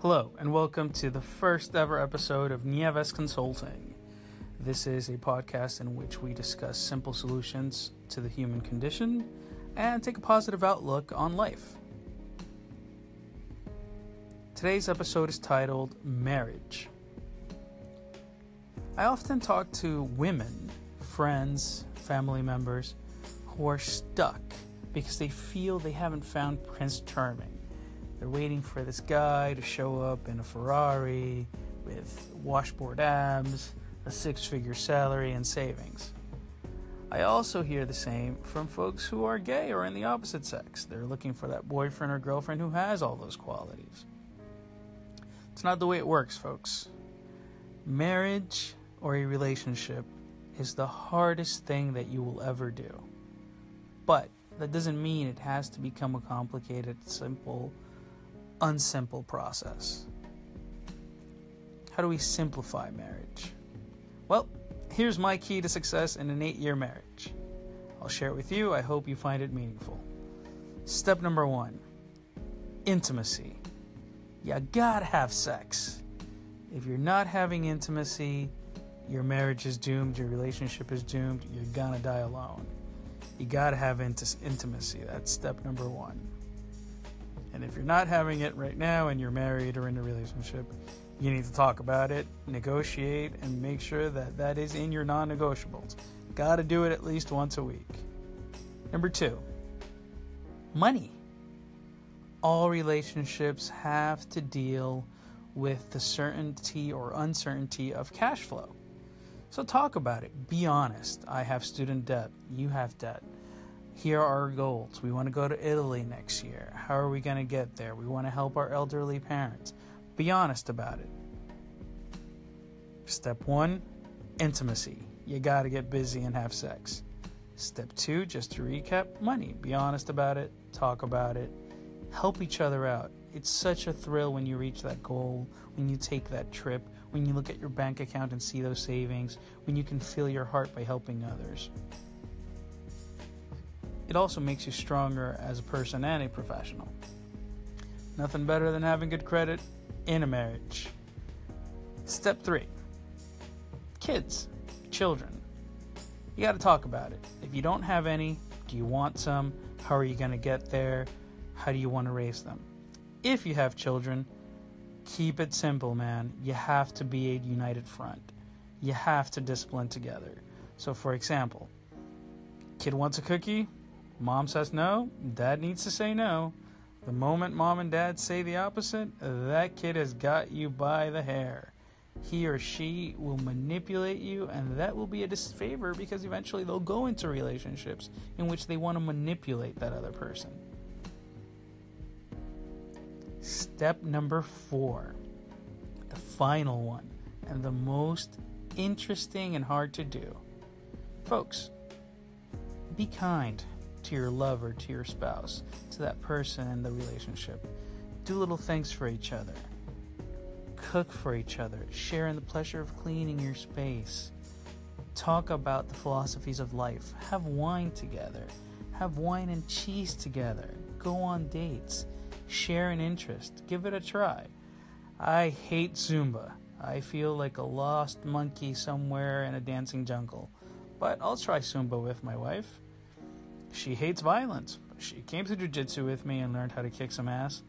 Hello, and welcome to the first ever episode of Nieves Consulting. This is a podcast in which we discuss simple solutions to the human condition and take a positive outlook on life. Today's episode is titled Marriage. I often talk to women, friends, family members who are stuck because they feel they haven't found Prince Charming they're waiting for this guy to show up in a Ferrari with washboard abs, a six figure salary, and savings. I also hear the same from folks who are gay or in the opposite sex. They're looking for that boyfriend or girlfriend who has all those qualities. It's not the way it works, folks. Marriage or a relationship is the hardest thing that you will ever do. But that doesn't mean it has to become a complicated, simple, unsimple process. How do we simplify marriage? Well, here's my key to success in an eight year marriage. I'll share it with you. I hope you find it meaningful. Step number one intimacy. You gotta have sex. If you're not having intimacy, your marriage is doomed, your relationship is doomed, you're gonna die alone. You gotta have int- intimacy. That's step number one. And if you're not having it right now and you're married or in a relationship, you need to talk about it, negotiate, and make sure that that is in your non negotiables. Got to do it at least once a week. Number two, money. All relationships have to deal with the certainty or uncertainty of cash flow. So talk about it. Be honest. I have student debt. You have debt here are our goals. We want to go to Italy next year. How are we going to get there? We want to help our elderly parents. Be honest about it. Step one intimacy. You got to get busy and have sex. Step two, just to recap, money. Be honest about it, talk about it, help each other out. It's such a thrill when you reach that goal, when you take that trip, when you look at your bank account and see those savings, when you can feel your heart by helping others it also makes you stronger as a person and a professional. Nothing better than having good credit in a marriage. Step three kids, children. You got to talk about it. If you don't have any, do you want some? How are you going to get there? How do you want to raise them? If you have children, keep it simple, man. You have to be a united front. You have to discipline together. So, for example, kid wants a cookie, Mom says no, dad needs to say no. The moment mom and dad say the opposite, that kid has got you by the hair. He or she will manipulate you, and that will be a disfavor because eventually they'll go into relationships in which they want to manipulate that other person. Step number four, the final one, and the most interesting and hard to do. Folks, be kind to your lover, to your spouse, to that person in the relationship. Do little things for each other. Cook for each other. Share in the pleasure of cleaning your space. Talk about the philosophies of life. Have wine together. Have wine and cheese together. Go on dates. Share an interest. Give it a try. I hate Zumba. I feel like a lost monkey somewhere in a dancing jungle. But I'll try Zumba with my wife. She hates violence. She came to jiu-jitsu with me and learned how to kick some ass.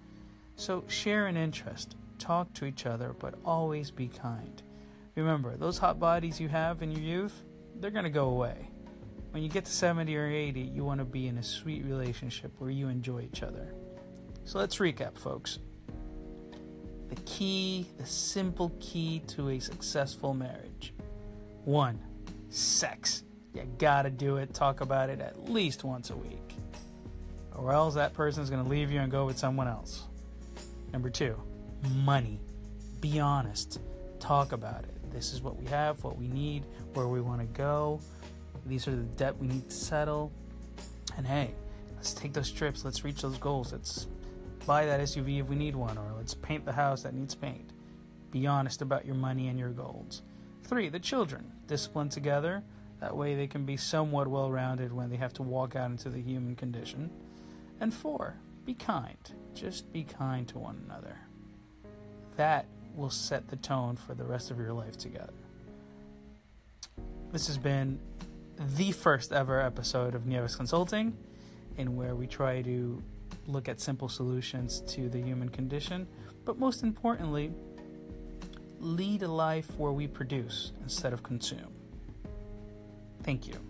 So share an interest, talk to each other, but always be kind. Remember, those hot bodies you have in your youth, they're going to go away. When you get to 70 or 80, you want to be in a sweet relationship where you enjoy each other. So let's recap, folks. The key, the simple key to a successful marriage. One, sex. You gotta do it. Talk about it at least once a week. Or else that person's gonna leave you and go with someone else. Number two, money. Be honest. Talk about it. This is what we have, what we need, where we wanna go. These are the debt we need to settle. And hey, let's take those trips. Let's reach those goals. Let's buy that SUV if we need one, or let's paint the house that needs paint. Be honest about your money and your goals. Three, the children. Discipline together that way, they can be somewhat well rounded when they have to walk out into the human condition. And four, be kind. Just be kind to one another. that will set the tone for the rest of your life together. This has been the first ever episode of Nieves Consulting, in where we try to look at simple solutions to the human condition, but most importantly, lead a life where we produce instead of consume. Thank you.